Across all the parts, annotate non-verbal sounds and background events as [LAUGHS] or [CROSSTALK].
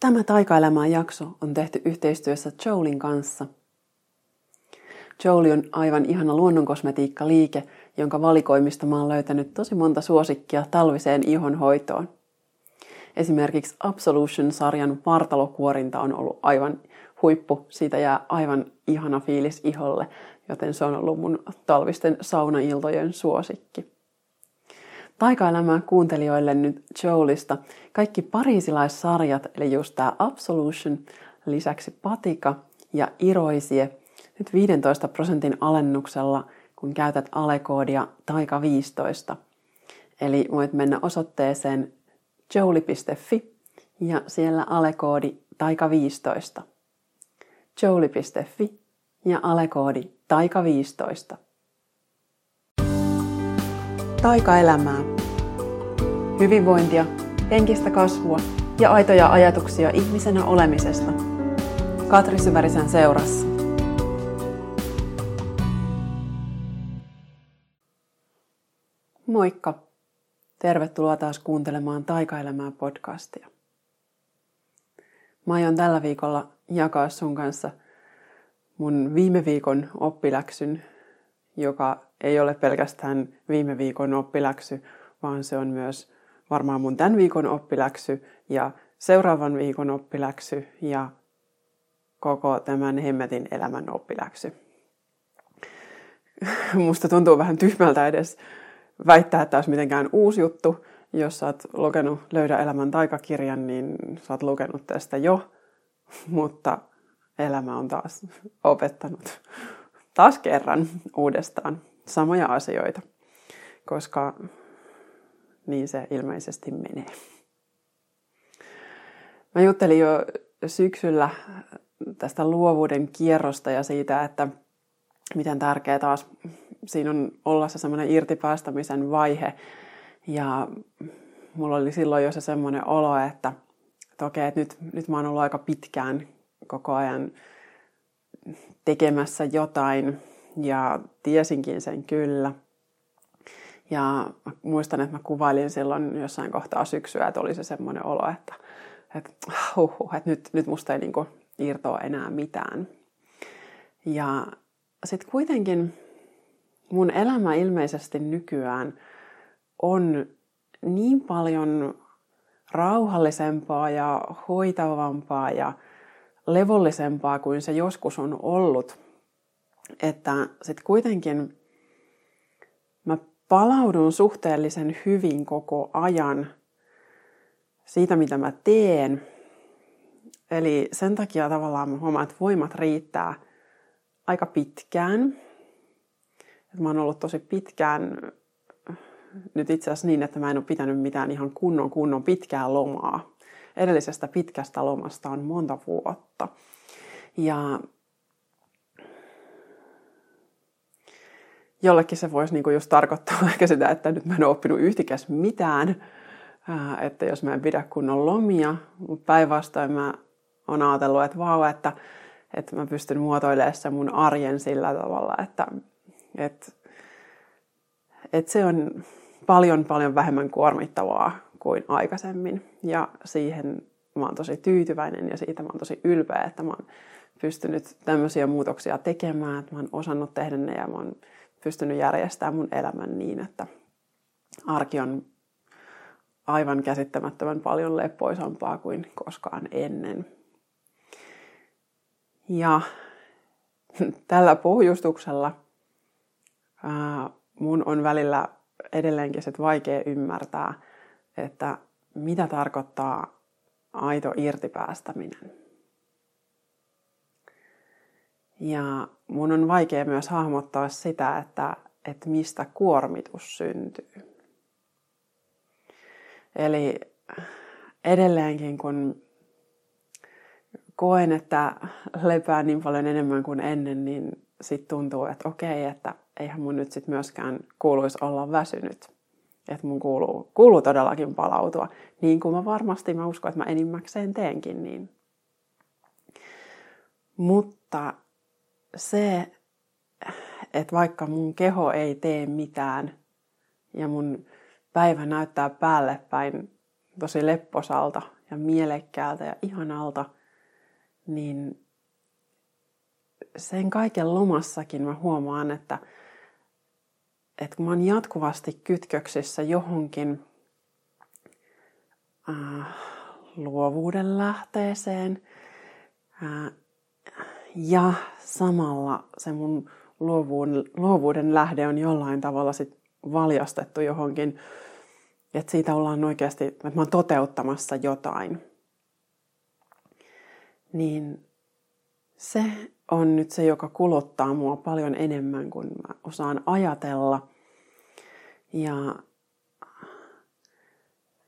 Tämä taikaelämään jakso on tehty yhteistyössä Jolin kanssa. Jolie on aivan ihana luonnonkosmetiikkaliike, jonka valikoimista mä oon löytänyt tosi monta suosikkia talviseen ihonhoitoon. Esimerkiksi Absolution-sarjan vartalokuorinta on ollut aivan huippu. Siitä jää aivan ihana fiilis iholle, joten se on ollut mun talvisten saunailtojen suosikki. Taikaelämää kuuntelijoille nyt Jolista kaikki pariisilaissarjat, eli just tämä Absolution, lisäksi Patika ja Iroisie, nyt 15 prosentin alennuksella, kun käytät alekoodia taika15. Eli voit mennä osoitteeseen jouli.fi ja siellä alekoodi taika15. jouli.fi ja alekoodi taika15. Taikaelämää. Hyvinvointia, henkistä kasvua ja aitoja ajatuksia ihmisenä olemisesta. Katri Syvärisen seurassa. Moikka! Tervetuloa taas kuuntelemaan Taikaelämää podcastia. Mä aion tällä viikolla jakaa sun kanssa mun viime viikon oppiläksyn, joka ei ole pelkästään viime viikon oppiläksy, vaan se on myös varmaan mun tämän viikon oppiläksy ja seuraavan viikon oppiläksy ja koko tämän hemmetin elämän oppiläksy. [LAUGHS] Musta tuntuu vähän tyhmältä edes väittää, että olisi mitenkään uusi juttu. Jos sä oot lukenut Löydä elämän taikakirjan, niin sä oot lukenut tästä jo, [LAUGHS] mutta elämä on taas [LAUGHS] opettanut taas kerran uudestaan samoja asioita, koska niin se ilmeisesti menee. Mä juttelin jo syksyllä tästä luovuuden kierrosta ja siitä, että miten tärkeää taas siinä on olla se semmoinen irtipäästämisen vaihe. Ja mulla oli silloin jo se semmoinen olo, että, että okei, että nyt, nyt mä oon ollut aika pitkään koko ajan tekemässä jotain ja tiesinkin sen kyllä. Ja muistan, että mä kuvailin silloin jossain kohtaa syksyä, että oli se semmoinen olo, että, että, huh, huh, että nyt, nyt musta ei niinku irtoa enää mitään. Ja sitten kuitenkin mun elämä ilmeisesti nykyään on niin paljon rauhallisempaa ja hoitavampaa ja levollisempaa kuin se joskus on ollut, että sitten kuitenkin mä palaudun suhteellisen hyvin koko ajan siitä, mitä mä teen. Eli sen takia tavallaan mä huomaan, että voimat riittää aika pitkään. Mä oon ollut tosi pitkään nyt itse asiassa niin, että mä en ole pitänyt mitään ihan kunnon kunnon pitkää lomaa. Edellisestä pitkästä lomasta on monta vuotta. Ja jollekin se voisi niinku just tarkoittaa [LAUGHS] ehkä sitä, että nyt mä en ole oppinut yhtikäs mitään, että jos mä en pidä kunnon lomia, mutta päinvastoin mä oon ajatellut, että vau, että, että mä pystyn muotoilemaan sen mun arjen sillä tavalla, että, että, että se on paljon paljon vähemmän kuormittavaa kuin aikaisemmin. Ja siihen mä oon tosi tyytyväinen ja siitä mä oon tosi ylpeä, että mä oon pystynyt tämmöisiä muutoksia tekemään, että mä oon osannut tehdä ne ja mä oon pystynyt järjestämään mun elämän niin, että arki on aivan käsittämättömän paljon leppoisampaa kuin koskaan ennen. Ja [LAUGHS] tällä pohjustuksella ää, mun on välillä edelleenkin sit vaikea ymmärtää, että mitä tarkoittaa aito irtipäästäminen. Ja mun on vaikea myös hahmottaa sitä, että, että mistä kuormitus syntyy. Eli edelleenkin kun koen, että lepää niin paljon enemmän kuin ennen, niin sitten tuntuu, että okei, että eihän mun nyt sitten myöskään kuuluisi olla väsynyt. Että mun kuuluu, kuuluu todellakin palautua. Niin kuin mä varmasti, mä uskon, että mä enimmäkseen teenkin niin. Mutta se, että vaikka mun keho ei tee mitään ja mun päivä näyttää päälle päin tosi lepposalta ja mielekkäältä ja ihanalta, niin sen kaiken lomassakin mä huomaan, että, että kun mä oon jatkuvasti kytköksissä johonkin äh, luovuuden lähteeseen äh, ja samalla se mun luovuuden, luovuuden lähde on jollain tavalla sit valjastettu johonkin, että siitä ollaan oikeasti, että mä oon toteuttamassa jotain. Niin se on nyt se, joka kuluttaa mua paljon enemmän kuin mä osaan ajatella. Ja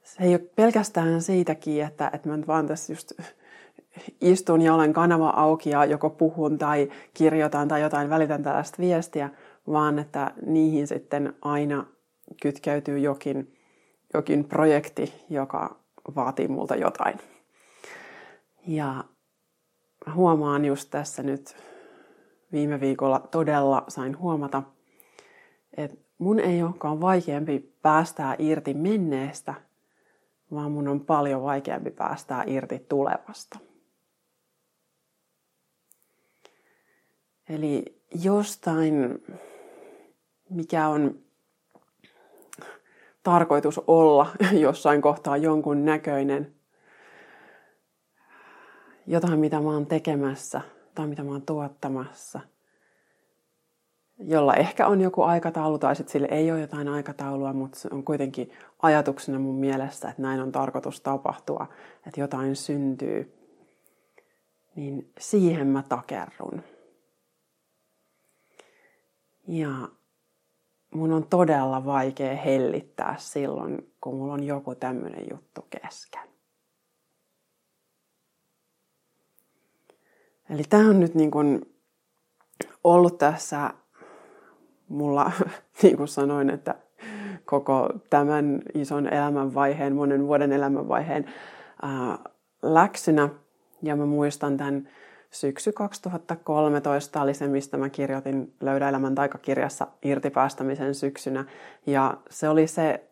se ei ole pelkästään siitäkin, että, että mä nyt vaan tässä just istun ja olen kanava auki ja joko puhun tai kirjoitan tai jotain, välitän tällaista viestiä, vaan että niihin sitten aina kytkeytyy jokin, jokin projekti, joka vaatii multa jotain. Ja huomaan just tässä nyt viime viikolla todella sain huomata, että mun ei olekaan vaikeampi päästää irti menneestä, vaan mun on paljon vaikeampi päästää irti tulevasta. Eli jostain, mikä on tarkoitus olla [LAUGHS] jossain kohtaa jonkun näköinen, jotain mitä mä oon tekemässä tai mitä mä oon tuottamassa, jolla ehkä on joku aikataulu tai sitten sille ei ole jotain aikataulua, mutta se on kuitenkin ajatuksena mun mielessä, että näin on tarkoitus tapahtua, että jotain syntyy, niin siihen mä takerrun. Ja mun on todella vaikea hellittää silloin, kun mulla on joku tämmöinen juttu kesken. Eli tämä on nyt niin kuin ollut tässä mulla, [LAUGHS] niin kuin sanoin, että koko tämän ison elämänvaiheen, monen vuoden elämänvaiheen ää, läksynä. Ja mä muistan tämän syksy 2013 oli se, mistä mä kirjoitin Löydä elämän taikakirjassa irtipäästämisen syksynä. Ja se oli se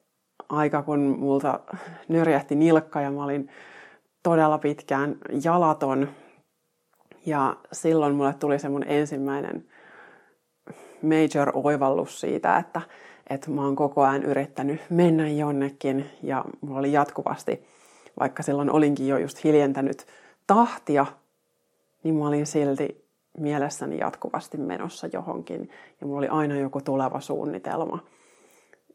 aika, kun multa nyrjähti nilkka ja mä olin todella pitkään jalaton. Ja silloin mulle tuli se mun ensimmäinen major oivallus siitä, että, että mä oon koko ajan yrittänyt mennä jonnekin ja mulla oli jatkuvasti, vaikka silloin olinkin jo just hiljentänyt tahtia, niin mä olin silti mielessäni jatkuvasti menossa johonkin ja mulla oli aina joku tuleva suunnitelma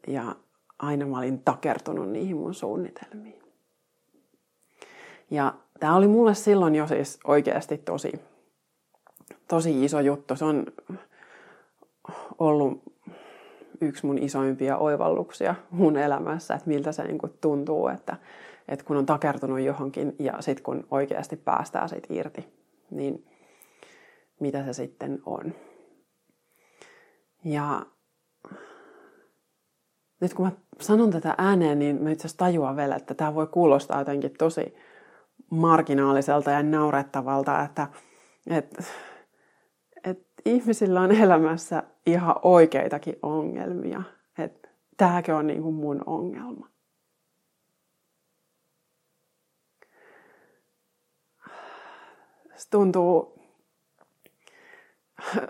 ja aina mä olin takertunut niihin mun suunnitelmiin. Ja tämä oli mulle silloin jo siis oikeasti tosi, tosi iso juttu. Se on ollut yksi mun isoimpia oivalluksia mun elämässä, että miltä se niin kuin tuntuu, että, että kun on takertunut johonkin ja sitten kun oikeasti päästään siitä irti, niin mitä se sitten on. Ja nyt kun mä sanon tätä ääneen, niin mä itse asiassa tajuan vielä, että tämä voi kuulostaa jotenkin tosi marginaaliselta ja naurettavalta, että, että, että ihmisillä on elämässä ihan oikeitakin ongelmia. Että tämäkö on niin kuin mun ongelma. Se tuntuu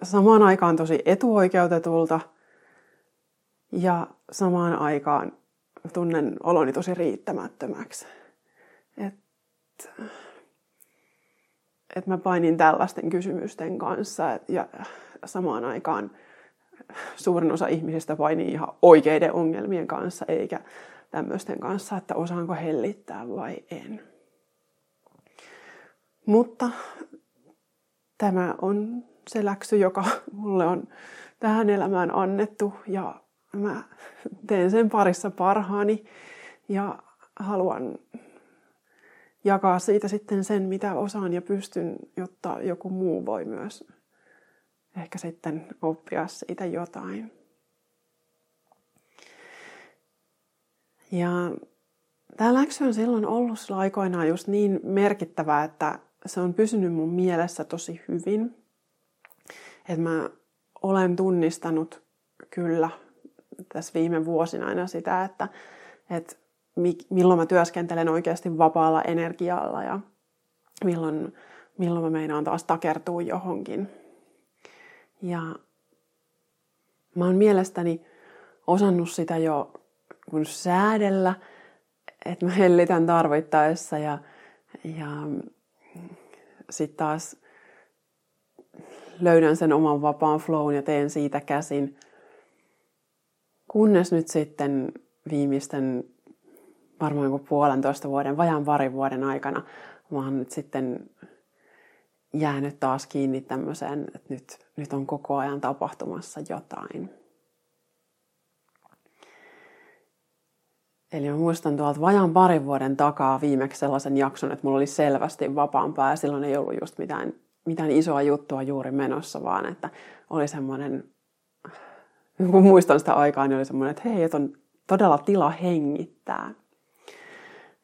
samaan aikaan tosi etuoikeutetulta ja samaan aikaan tunnen oloni tosi riittämättömäksi. Että et mä painin tällaisten kysymysten kanssa et, ja samaan aikaan suurin osa ihmisistä painii ihan oikeiden ongelmien kanssa, eikä tämmöisten kanssa, että osaanko hellittää vai en. Mutta tämä on se läksy, joka mulle on tähän elämään annettu ja mä teen sen parissa parhaani ja haluan jakaa siitä sitten sen, mitä osaan ja pystyn, jotta joku muu voi myös ehkä sitten oppia siitä jotain. Ja tämä läksy on silloin ollut aikoinaan just niin merkittävä, että se on pysynyt mun mielessä tosi hyvin. Että mä olen tunnistanut kyllä tässä viime vuosina aina sitä, että, että milloin mä työskentelen oikeasti vapaalla energialla ja milloin, milloin mä meinaan taas takertua johonkin. Ja mä oon mielestäni osannut sitä jo kun säädellä, että mä hellitän tarvittaessa ja, ja sitten taas löydän sen oman vapaan flown ja teen siitä käsin. Kunnes nyt sitten viimeisten varmaan kuin puolentoista vuoden, vajaan parin vuoden aikana mä oon nyt sitten jäänyt taas kiinni tämmöiseen, että nyt, nyt on koko ajan tapahtumassa jotain. Eli mä muistan tuolta vajaan parin vuoden takaa viimeksi sellaisen jakson, että mulla oli selvästi vapaampaa ja silloin ei ollut just mitään, mitään isoa juttua juuri menossa, vaan että oli semmoinen, kun muistan sitä aikaa, niin oli semmoinen, että hei, että on todella tila hengittää.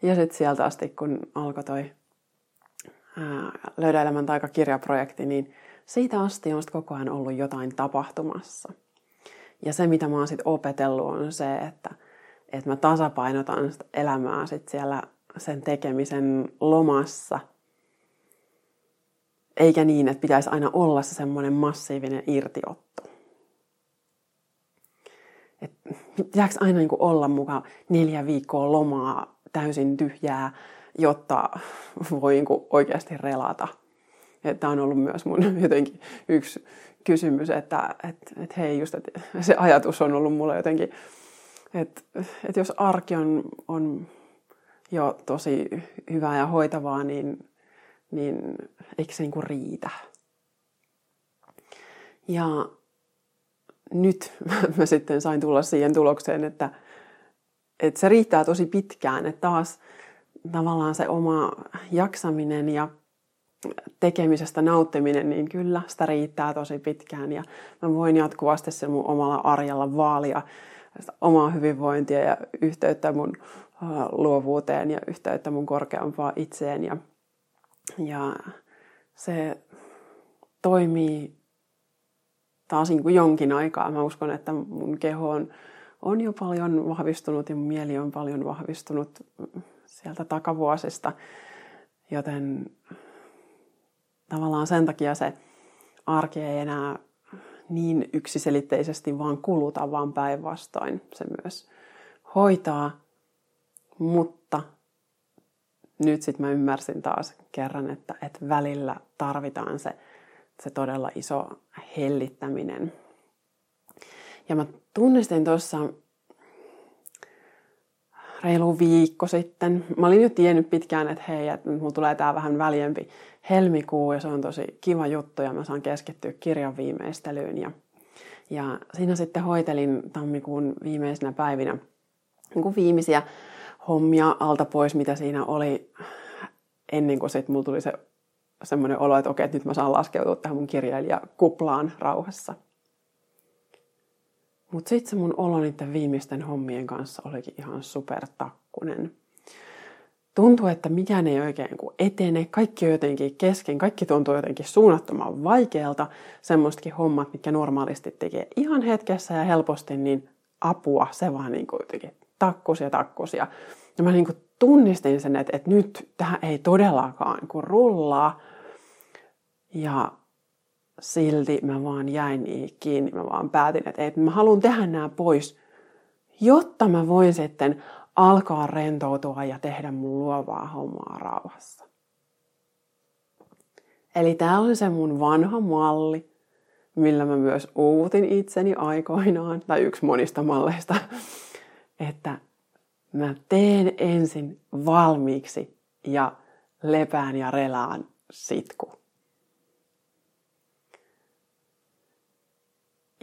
Ja sitten sieltä asti, kun alkoi toi Löydä elämän taikakirjaprojekti, niin siitä asti on koko ajan ollut jotain tapahtumassa. Ja se, mitä mä oon sitten opetellut, on se, että, että mä tasapainotan sitä elämää sit siellä sen tekemisen lomassa. Eikä niin, että pitäisi aina olla se semmoinen massiivinen irtiotto. Et pitääkö aina niin olla mukaan neljä viikkoa lomaa täysin tyhjää, jotta voi niin oikeasti relata. Tämä on ollut myös mun [LAUGHS] jotenkin yksi kysymys, että, että, että hei just, että se ajatus on ollut mulle jotenkin, että, että jos arki on, on jo tosi hyvää ja hoitavaa, niin, niin eikö se niin kuin riitä? Ja nyt [LAUGHS] mä sitten sain tulla siihen tulokseen, että, että se riittää tosi pitkään, että taas tavallaan se oma jaksaminen ja tekemisestä nauttiminen, niin kyllä sitä riittää tosi pitkään. Ja mä voin jatkuvasti sen mun omalla arjella vaalia omaa hyvinvointia ja yhteyttä mun luovuuteen ja yhteyttä mun korkeampaa itseen. Ja, ja se toimii taas niin kuin jonkin aikaa. Mä uskon, että mun keho on, on jo paljon vahvistunut ja mun mieli on paljon vahvistunut sieltä takavuosista. Joten tavallaan sen takia se arki ei enää niin yksiselitteisesti vaan kuluta, vaan päinvastoin se myös hoitaa. Mutta nyt sitten mä ymmärsin taas kerran, että, että välillä tarvitaan se, se todella iso hellittäminen. Ja mä tunnistin tuossa reilu viikko sitten. Mä olin jo tiennyt pitkään, että hei, että mulla tulee tää vähän väljempi helmikuu ja se on tosi kiva juttu ja mä saan keskittyä kirjan viimeistelyyn. Ja, ja siinä sitten hoitelin tammikuun viimeisinä päivinä niin viimeisiä hommia alta pois, mitä siinä oli ennen kuin sitten mulla tuli se semmoinen olo, että okei, että nyt mä saan laskeutua tähän mun kirjailijakuplaan rauhassa. Mutta sitten se mun olo niiden viimeisten hommien kanssa olikin ihan supertakkunen. Tuntuu, että mikään ei oikein kuin etene, kaikki on jotenkin kesken, kaikki tuntuu jotenkin suunnattoman vaikealta. Semmoistakin hommat, mitkä normaalisti tekee ihan hetkessä ja helposti, niin apua, se vaan niin kuin jotenkin takkus ja takkus. Ja, mä niin kuin tunnistin sen, että, että nyt tämä ei todellakaan kuin rullaa. Ja silti mä vaan jäin niihin kiinni. Mä vaan päätin, että, että mä haluan tehdä nämä pois, jotta mä voin sitten alkaa rentoutua ja tehdä mun luovaa hommaa rauhassa. Eli tämä oli se mun vanha malli, millä mä myös uutin itseni aikoinaan, tai yksi monista malleista, että mä teen ensin valmiiksi ja lepään ja relaan sitku.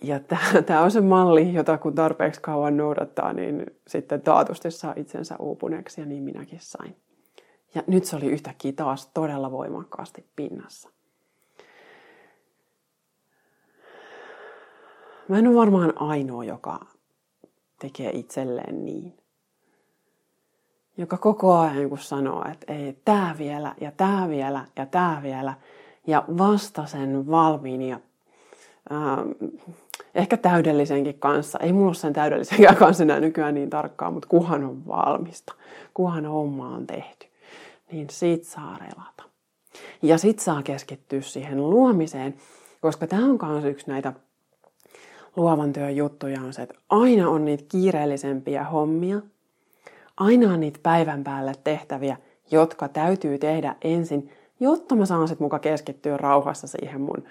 Ja tämä on se malli, jota kun tarpeeksi kauan noudattaa, niin sitten taatusti saa itsensä uupuneeksi ja niin minäkin sain. Ja nyt se oli yhtäkkiä taas todella voimakkaasti pinnassa. Mä en ole varmaan ainoa, joka tekee itselleen niin. Joka koko ajan kun sanoo, että ei, tää vielä ja tää vielä ja tää vielä. Ja vasta sen valmiin ja ehkä täydellisenkin kanssa. Ei mulla ole sen täydellisenkään kanssa enää nykyään niin tarkkaan, mutta kuhan on valmista, kuhan homma on tehty, niin siitä saa relata. Ja sit saa keskittyä siihen luomiseen, koska tämä on myös yksi näitä luovan työn juttuja on se, että aina on niitä kiireellisempiä hommia, aina on niitä päivän päälle tehtäviä, jotka täytyy tehdä ensin, jotta mä saan sitten muka keskittyä rauhassa siihen mun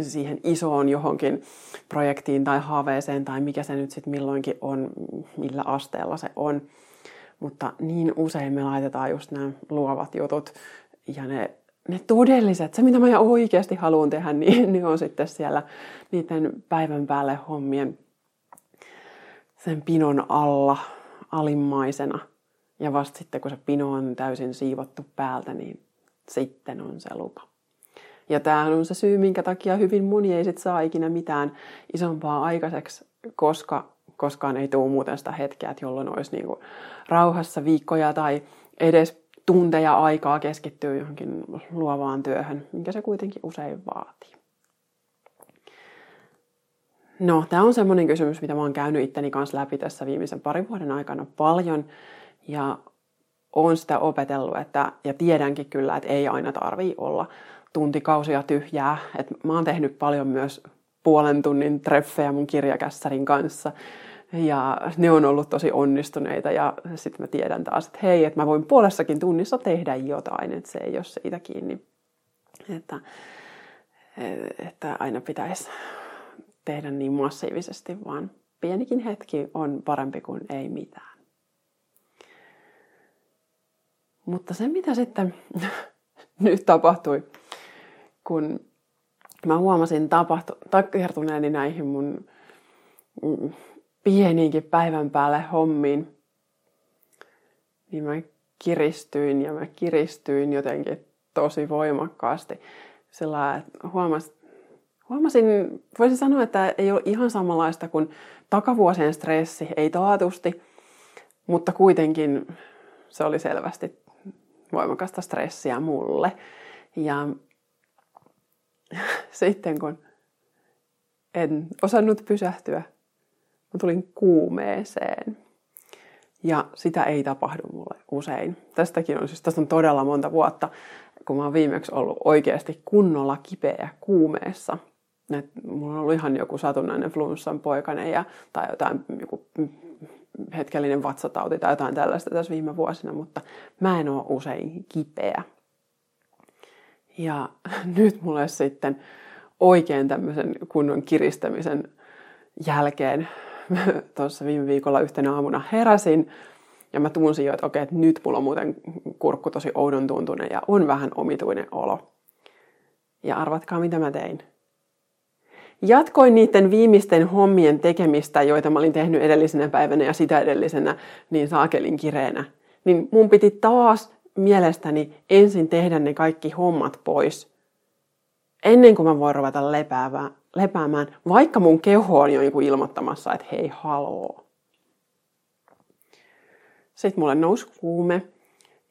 siihen isoon johonkin projektiin tai haaveeseen tai mikä se nyt sitten milloinkin on, millä asteella se on. Mutta niin usein me laitetaan just nämä luovat jutut ja ne, ne todelliset, se mitä mä oikeasti haluan tehdä, [LAUGHS] niin, niin on sitten siellä niiden päivän päälle hommien sen pinon alla alimmaisena. Ja vasta sitten, kun se pino on täysin siivottu päältä, niin sitten on se lupa. Ja tämähän on se syy, minkä takia hyvin moni ei sit saa ikinä mitään isompaa aikaiseksi, koska koskaan ei tule muuten sitä hetkeä, että jolloin olisi niinku rauhassa viikkoja tai edes tunteja aikaa keskittyä johonkin luovaan työhön, minkä se kuitenkin usein vaatii. No, tämä on semmoinen kysymys, mitä mä oon käynyt itteni kanssa läpi tässä viimeisen parin vuoden aikana paljon. Ja oon sitä opetellut, että, ja tiedänkin kyllä, että ei aina tarvii olla tuntikausia tyhjää. Et mä oon tehnyt paljon myös puolen tunnin treffejä mun kirjakässärin kanssa. Ja ne on ollut tosi onnistuneita ja sitten mä tiedän taas, että hei, että mä voin puolessakin tunnissa tehdä jotain, että se ei ole siitä kiinni. Että, että aina pitäisi tehdä niin massiivisesti, vaan pienikin hetki on parempi kuin ei mitään. Mutta se, mitä sitten [LAUGHS] nyt tapahtui, kun mä huomasin tapahtu, takertuneeni näihin mun mm, pieniinkin päivän päälle hommiin, niin mä kiristyin ja mä kiristyin jotenkin tosi voimakkaasti. Sillä että huomasin, huomasin, voisin sanoa, että ei ole ihan samanlaista kuin takavuosien stressi, ei taatusti, mutta kuitenkin se oli selvästi voimakasta stressiä mulle. Ja sitten kun en osannut pysähtyä, mä tulin kuumeeseen. Ja sitä ei tapahdu mulle usein. Tästäkin on siis, tästä on todella monta vuotta, kun mä oon viimeksi ollut oikeasti kunnolla kipeä kuumeessa. Et mulla on ollut ihan joku satunnainen flunssan poikainen ja, tai jotain joku hetkellinen vatsatauti tai jotain tällaista tässä viime vuosina, mutta mä en ole usein kipeä. Ja [LAUGHS] nyt mulle sitten oikein tämmöisen kunnon kiristämisen jälkeen [LAUGHS] tuossa viime viikolla yhtenä aamuna heräsin ja mä tunsin jo, että okei, että nyt mulla on muuten kurkku tosi oudon tuntunen ja on vähän omituinen olo. Ja arvatkaa, mitä mä tein. Jatkoin niiden viimeisten hommien tekemistä, joita mä olin tehnyt edellisenä päivänä ja sitä edellisenä, niin saakelin kireenä. Niin mun piti taas mielestäni ensin tehdä ne kaikki hommat pois, ennen kuin mä voin ruveta lepäämään, lepäämään vaikka mun keho on jo niin ilmoittamassa, että hei, haloo. Sitten mulle nousi kuume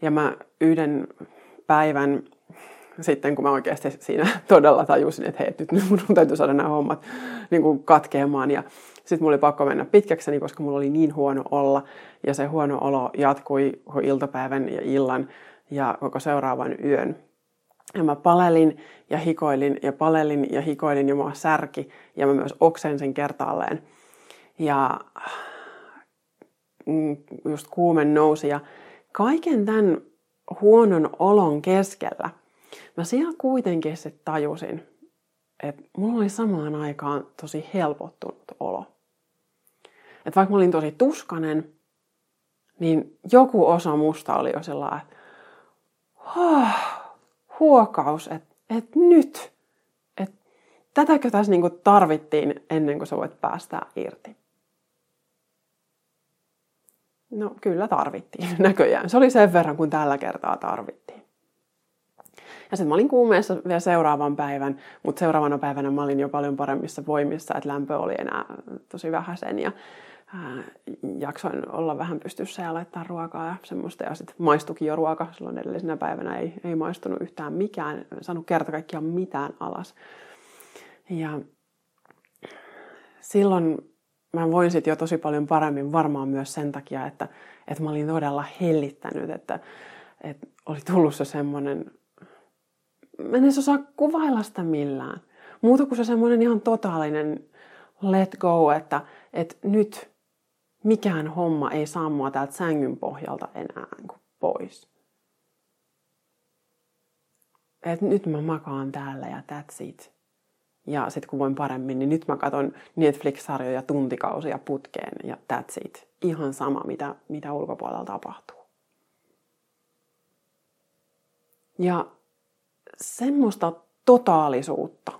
ja mä yhden päivän sitten, kun mä oikeasti siinä [LAUGHS] todella tajusin, että hei, nyt mun täytyy saada nämä hommat niin kuin katkeamaan. Ja sitten mulla oli pakko mennä pitkäkseni, koska mulla oli niin huono olla. Ja se huono olo jatkui iltapäivän ja illan ja koko seuraavan yön. Ja mä palelin ja hikoilin ja palelin ja hikoilin ja mua särki ja mä myös oksen sen kertaalleen. Ja mm, just kuume nousi ja kaiken tämän huonon olon keskellä mä siellä kuitenkin sitten tajusin, että mulla oli samaan aikaan tosi helpottunut olo. Että vaikka mä olin tosi tuskanen, niin joku osa musta oli jo sellainen, että oh, huokaus, että, että nyt, että tätäkö tässä niinku tarvittiin ennen kuin sä voit päästää irti. No kyllä tarvittiin [LAUGHS] näköjään. Se oli sen verran, kun tällä kertaa tarvittiin. Ja sitten mä olin kuumeessa vielä seuraavan päivän, mutta seuraavana päivänä mä olin jo paljon paremmissa voimissa, että lämpö oli enää tosi vähäisen ja ää, jaksoin olla vähän pystyssä ja laittaa ruokaa ja semmoista. Ja sitten maistukin jo ruoka, silloin edellisenä päivänä ei, ei maistunut yhtään mikään, en saanut kerta kaikkiaan mitään alas. Ja silloin mä voin sitten jo tosi paljon paremmin varmaan myös sen takia, että, että mä olin todella hellittänyt, että, että oli tullut se semmoinen, mä en edes osaa kuvailla sitä millään. Muuta kuin se semmoinen ihan totaalinen let go, että, että nyt mikään homma ei saa mua täältä sängyn pohjalta enää niin pois. Et nyt mä makaan täällä ja that's it. Ja sitten kun voin paremmin, niin nyt mä katson Netflix-sarjoja tuntikausia putkeen ja that's it. Ihan sama, mitä, mitä ulkopuolella tapahtuu. Ja semmoista totaalisuutta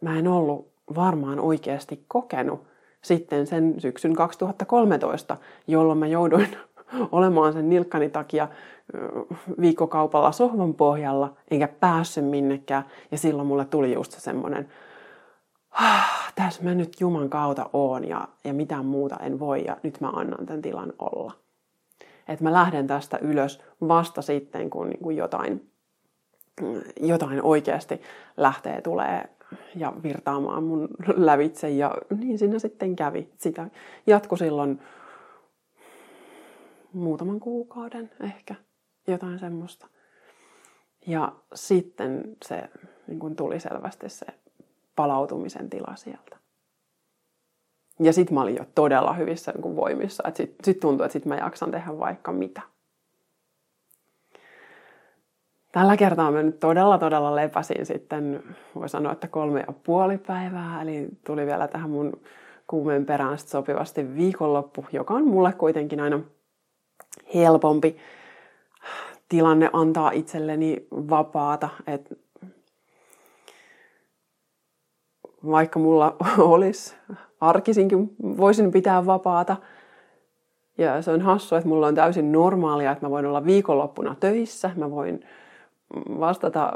mä en ollut varmaan oikeasti kokenut sitten sen syksyn 2013, jolloin mä jouduin [LAUGHS] olemaan sen nilkkani takia viikkokaupalla sohvan pohjalla, enkä päässyt minnekään. Ja silloin mulle tuli just se semmoinen, ah, tässä mä nyt Juman kautta oon ja, ja mitään muuta en voi ja nyt mä annan tämän tilan olla. Että mä lähden tästä ylös vasta sitten, kun niin kuin jotain, jotain oikeasti lähtee, tulee ja virtaamaan mun lävitse ja niin siinä sitten kävi. Sitä jatku silloin muutaman kuukauden ehkä, jotain semmoista. Ja sitten se niin kuin tuli selvästi se palautumisen tila sieltä. Ja sitten mä olin jo todella hyvissä niin kuin voimissa. Sitten sit tuntui, että sit mä jaksan tehdä vaikka mitä. Tällä kertaa mä nyt todella todella lepäsin sitten, voi sanoa, että kolme ja puoli päivää. Eli tuli vielä tähän mun kuumeen perään sopivasti viikonloppu, joka on mulle kuitenkin aina helpompi tilanne antaa itselleni vapaata. Et vaikka mulla [LAUGHS] olisi arkisinkin, voisin pitää vapaata. Ja se on hassu, että mulla on täysin normaalia, että mä voin olla viikonloppuna töissä. Mä voin vastata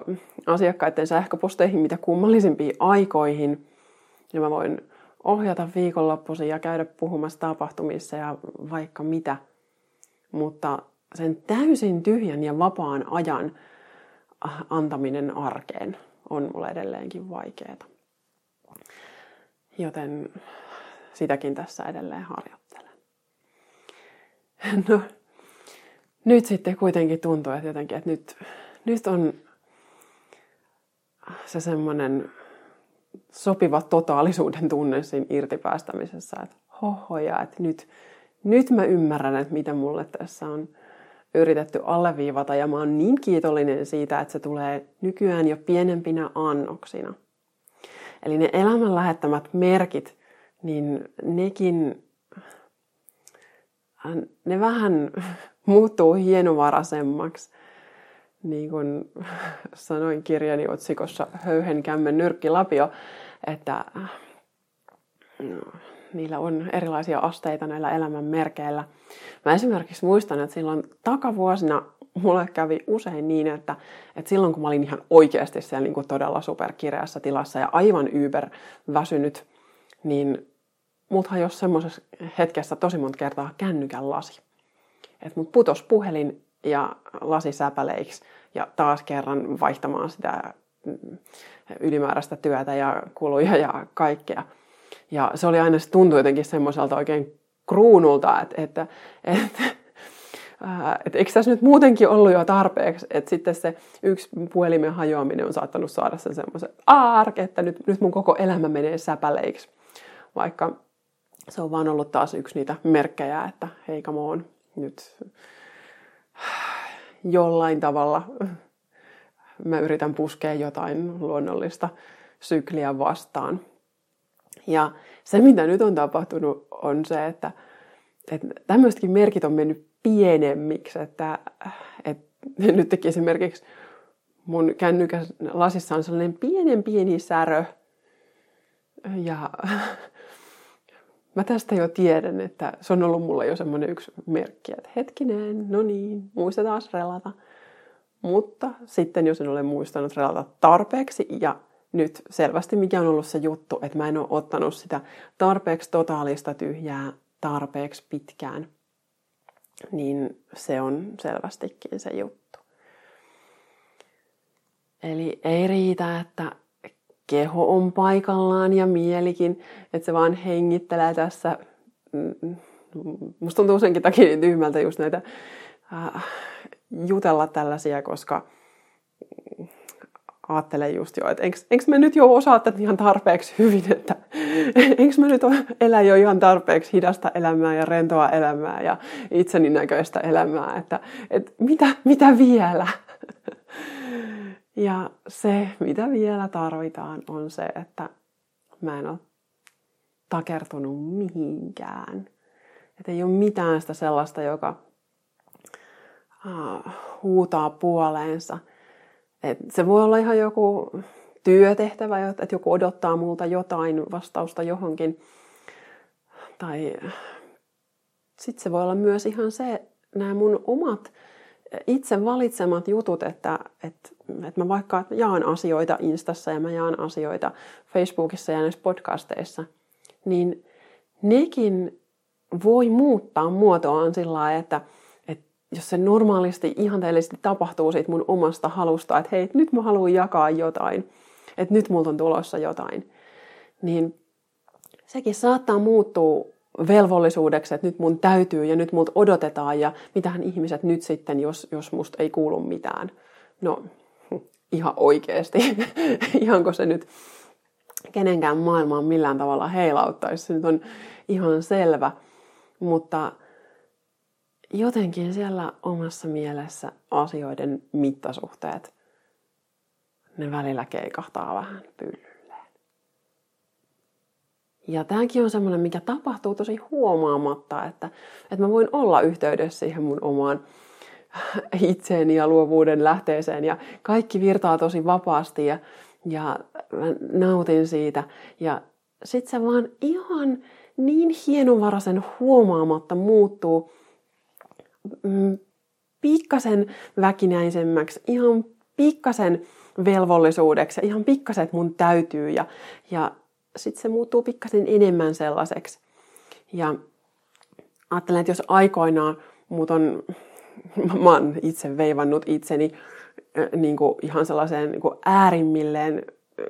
asiakkaiden sähköposteihin mitä kummallisimpiin aikoihin. Ja mä voin ohjata viikonloppuisin ja käydä puhumassa tapahtumissa ja vaikka mitä – mutta sen täysin tyhjän ja vapaan ajan antaminen arkeen on mulle edelleenkin vaikeaa. Joten sitäkin tässä edelleen harjoittelen. No, nyt sitten kuitenkin tuntuu, että jotenkin, että nyt, nyt on se semmoinen sopiva totaalisuuden tunne siinä irtipäästämisessä, että hohoja, että nyt, nyt mä ymmärrän, että mitä mulle tässä on yritetty alleviivata ja mä oon niin kiitollinen siitä, että se tulee nykyään jo pienempinä annoksina. Eli ne elämän lähettämät merkit, niin nekin, ne vähän [LAUGHS] muuttuu hienovaraisemmaksi. Niin kuin [LAUGHS] sanoin kirjani otsikossa Höyhen kämmen nyrkkilapio, että no, niillä on erilaisia asteita näillä elämän merkeillä. Mä esimerkiksi muistan, että silloin takavuosina mulle kävi usein niin, että, että silloin kun mä olin ihan oikeasti siellä niin kuin todella superkireässä tilassa ja aivan yber väsynyt, niin muthan jos semmoisessa hetkessä tosi monta kertaa kännykän lasi. Että mut putos puhelin ja lasi säpäleiksi ja taas kerran vaihtamaan sitä mm, ylimääräistä työtä ja kuluja ja kaikkea. Ja se oli aina, se tuntui jotenkin semmoiselta oikein kruunulta, että, [LAUGHS] että, että että eikö tässä nyt muutenkin ollut jo tarpeeksi, että sitten se yksi puhelimen hajoaminen on saattanut saada sen semmoisen ark, että nyt, nyt mun koko elämä menee säpäleiksi. Vaikka se on vaan ollut taas yksi niitä merkkejä, että hei come on, nyt jollain tavalla mä yritän puskea jotain luonnollista sykliä vastaan. Ja se, mitä nyt on tapahtunut, on se, että, että tämmöisetkin merkit on mennyt pienemmiksi. Että, että nyt teki esimerkiksi mun kännykän lasissa on sellainen pienen pieni särö. Ja mä tästä jo tiedän, että se on ollut mulle jo semmoinen yksi merkki, että hetkinen, no niin, muistetaan relata. Mutta sitten jos en ole muistanut relata tarpeeksi ja nyt selvästi mikä on ollut se juttu, että mä en ole ottanut sitä tarpeeksi totaalista tyhjää tarpeeksi pitkään, niin se on selvästikin se juttu. Eli ei riitä, että keho on paikallaan ja mielikin, että se vaan hengittelee tässä. Mm, musta tuntuu senkin takia niin tyhmältä just näitä äh, jutella tällaisia, koska ajattelen just jo, että enkö, me nyt jo osaa tätä ihan tarpeeksi hyvin, että [LAUGHS] enkö me nyt elä jo ihan tarpeeksi hidasta elämää ja rentoa elämää ja itseni näköistä elämää, että, että mitä, mitä vielä? [LAUGHS] Ja se, mitä vielä tarvitaan, on se, että mä en ole takertunut mihinkään. Että ei ole mitään sitä sellaista, joka uh, huutaa puoleensa. Et se voi olla ihan joku työtehtävä, että joku odottaa multa jotain vastausta johonkin. Tai sitten se voi olla myös ihan se, nämä mun omat itse valitsemat jutut, että, että, että mä vaikka jaan asioita Instassa ja mä jaan asioita Facebookissa ja näissä podcasteissa, niin nekin voi muuttaa muotoaan sillä lailla, että, että jos se normaalisti ihanteellisesti tapahtuu siitä mun omasta halusta, että hei, nyt mä haluan jakaa jotain, että nyt multa on tulossa jotain, niin sekin saattaa muuttua velvollisuudeksi, että nyt mun täytyy ja nyt multa odotetaan ja mitähän ihmiset nyt sitten, jos, jos musta ei kuulu mitään. No, ihan oikeasti. [LAUGHS] Ihanko se nyt kenenkään maailmaan millään tavalla heilauttaisi. Se nyt on ihan selvä. Mutta jotenkin siellä omassa mielessä asioiden mittasuhteet, ne välillä keikahtaa vähän pyllyyn. Ja tämäkin on semmoinen, mikä tapahtuu tosi huomaamatta, että, että mä voin olla yhteydessä siihen mun omaan itseeni ja luovuuden lähteeseen ja kaikki virtaa tosi vapaasti ja, ja mä nautin siitä. Ja sit se vaan ihan niin hienovaraisen huomaamatta muuttuu mm, pikkasen väkinäisemmäksi, ihan pikkasen velvollisuudeksi ihan pikkasen, että mun täytyy. Ja, ja sitten se muuttuu pikkasen enemmän sellaiseksi. Ja ajattelen, että jos aikoinaan mut on, [LAUGHS] mä oon itse veivannut itseni niin kuin ihan sellaiseen niin kuin äärimmilleen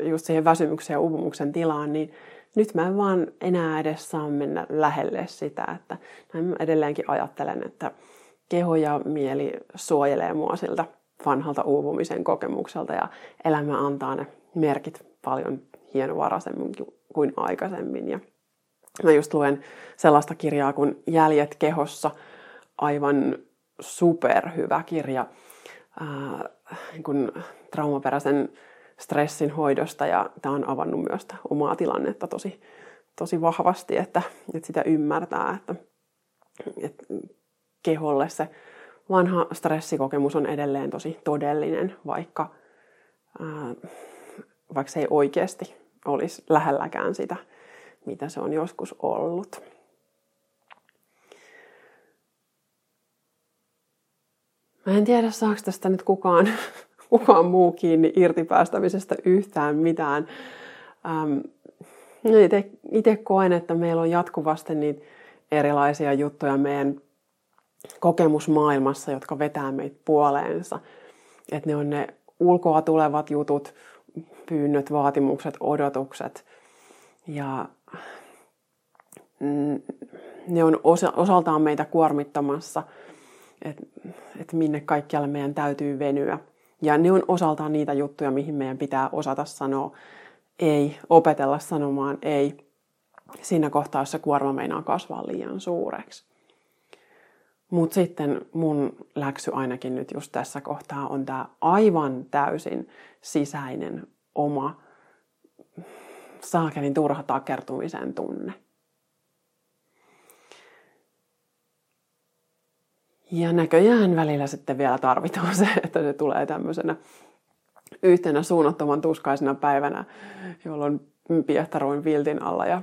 just siihen väsymyksen ja uupumuksen tilaan, niin nyt mä en vaan enää edes saa mennä lähelle sitä, että mä edelleenkin ajattelen, että keho ja mieli suojelee mua siltä vanhalta uupumisen kokemukselta ja elämä antaa ne merkit paljon hienovaraisemmin kuin aikaisemmin. Ja mä just luen sellaista kirjaa kuin Jäljet kehossa, aivan superhyvä kirja ää, niin kuin traumaperäisen stressin hoidosta ja tämä on avannut myös omaa tilannetta tosi, tosi vahvasti, että, että sitä ymmärtää, että, että keholle se vanha stressikokemus on edelleen tosi todellinen, vaikka, ää, vaikka se ei oikeasti olisi lähelläkään sitä, mitä se on joskus ollut. Mä en tiedä, saako tästä nyt kukaan, [LAUGHS] kukaan muu kiinni irtipäästämisestä yhtään mitään. Ähm, itse koen, että meillä on jatkuvasti niitä erilaisia juttuja meidän kokemusmaailmassa, jotka vetää meitä puoleensa. Että ne on ne ulkoa tulevat jutut, pyynnöt, vaatimukset, odotukset. Ja mm, ne on osa, osaltaan meitä kuormittamassa, että et minne kaikkialle meidän täytyy venyä. Ja ne on osaltaan niitä juttuja, mihin meidän pitää osata sanoa ei, opetella sanomaan ei siinä kohtaa, jossa kuorma meinaa kasvaa liian suureksi. Mutta sitten mun läksy ainakin nyt just tässä kohtaa on tämä aivan täysin sisäinen oma saakelin turha takertumisen tunne. Ja näköjään välillä sitten vielä tarvitaan se, että se tulee tämmöisenä yhtenä suunnattoman tuskaisena päivänä, jolloin piehtaroin viltin alla ja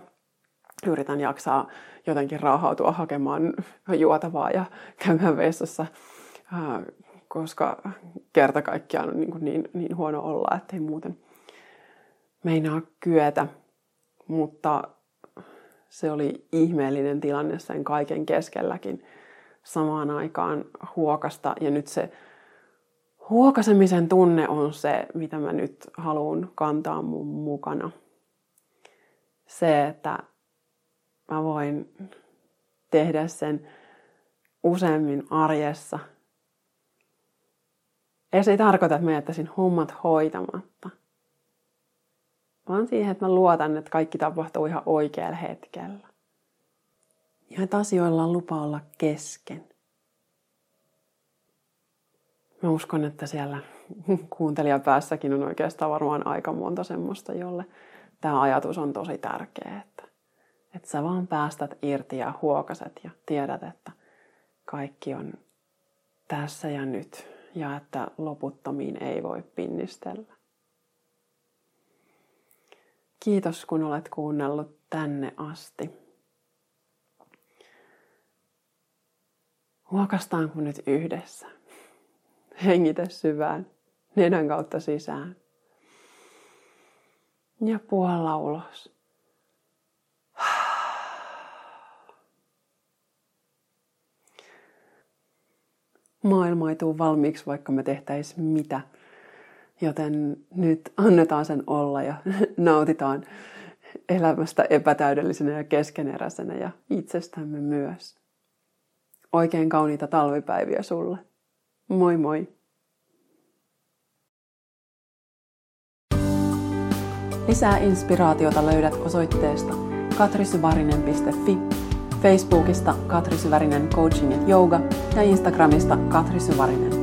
yritän jaksaa jotenkin raahautua hakemaan juotavaa ja käymään vessassa, koska kerta kaikkiaan on niin, niin, niin huono olla, ettei muuten meinaa kyetä. Mutta se oli ihmeellinen tilanne sen kaiken keskelläkin samaan aikaan huokasta. Ja nyt se huokasemisen tunne on se, mitä mä nyt haluan kantaa mun mukana. Se, että mä voin tehdä sen useammin arjessa. Ja se ei tarkoita, että mä jättäisin hommat hoitamatta. Vaan siihen, että mä luotan, että kaikki tapahtuu ihan oikealla hetkellä. Ja että asioilla on lupa olla kesken. Mä uskon, että siellä [LAUGHS] kuuntelijapäässäkin on oikeastaan varmaan aika monta semmoista, jolle tämä ajatus on tosi tärkeä. Että, että sä vaan päästät irti ja huokaset ja tiedät, että kaikki on tässä ja nyt ja että loputtomiin ei voi pinnistellä. Kiitos kun olet kuunnellut tänne asti. Huokastaanko nyt yhdessä? Hengitä syvään, nenän kautta sisään. Ja puolla ulos. Maailma ei tule valmiiksi, vaikka me tehtäisiin mitä. Joten nyt annetaan sen olla ja [LAUGHS] nautitaan elämästä epätäydellisenä ja keskeneräisenä ja itsestämme myös. Oikein kauniita talvipäiviä sulle. Moi moi! Lisää inspiraatiota löydät osoitteesta katrisyvarinen.fi, Facebookista Katri Syvärinen Coaching ja Yoga ja Instagramista Katri Syvärinen.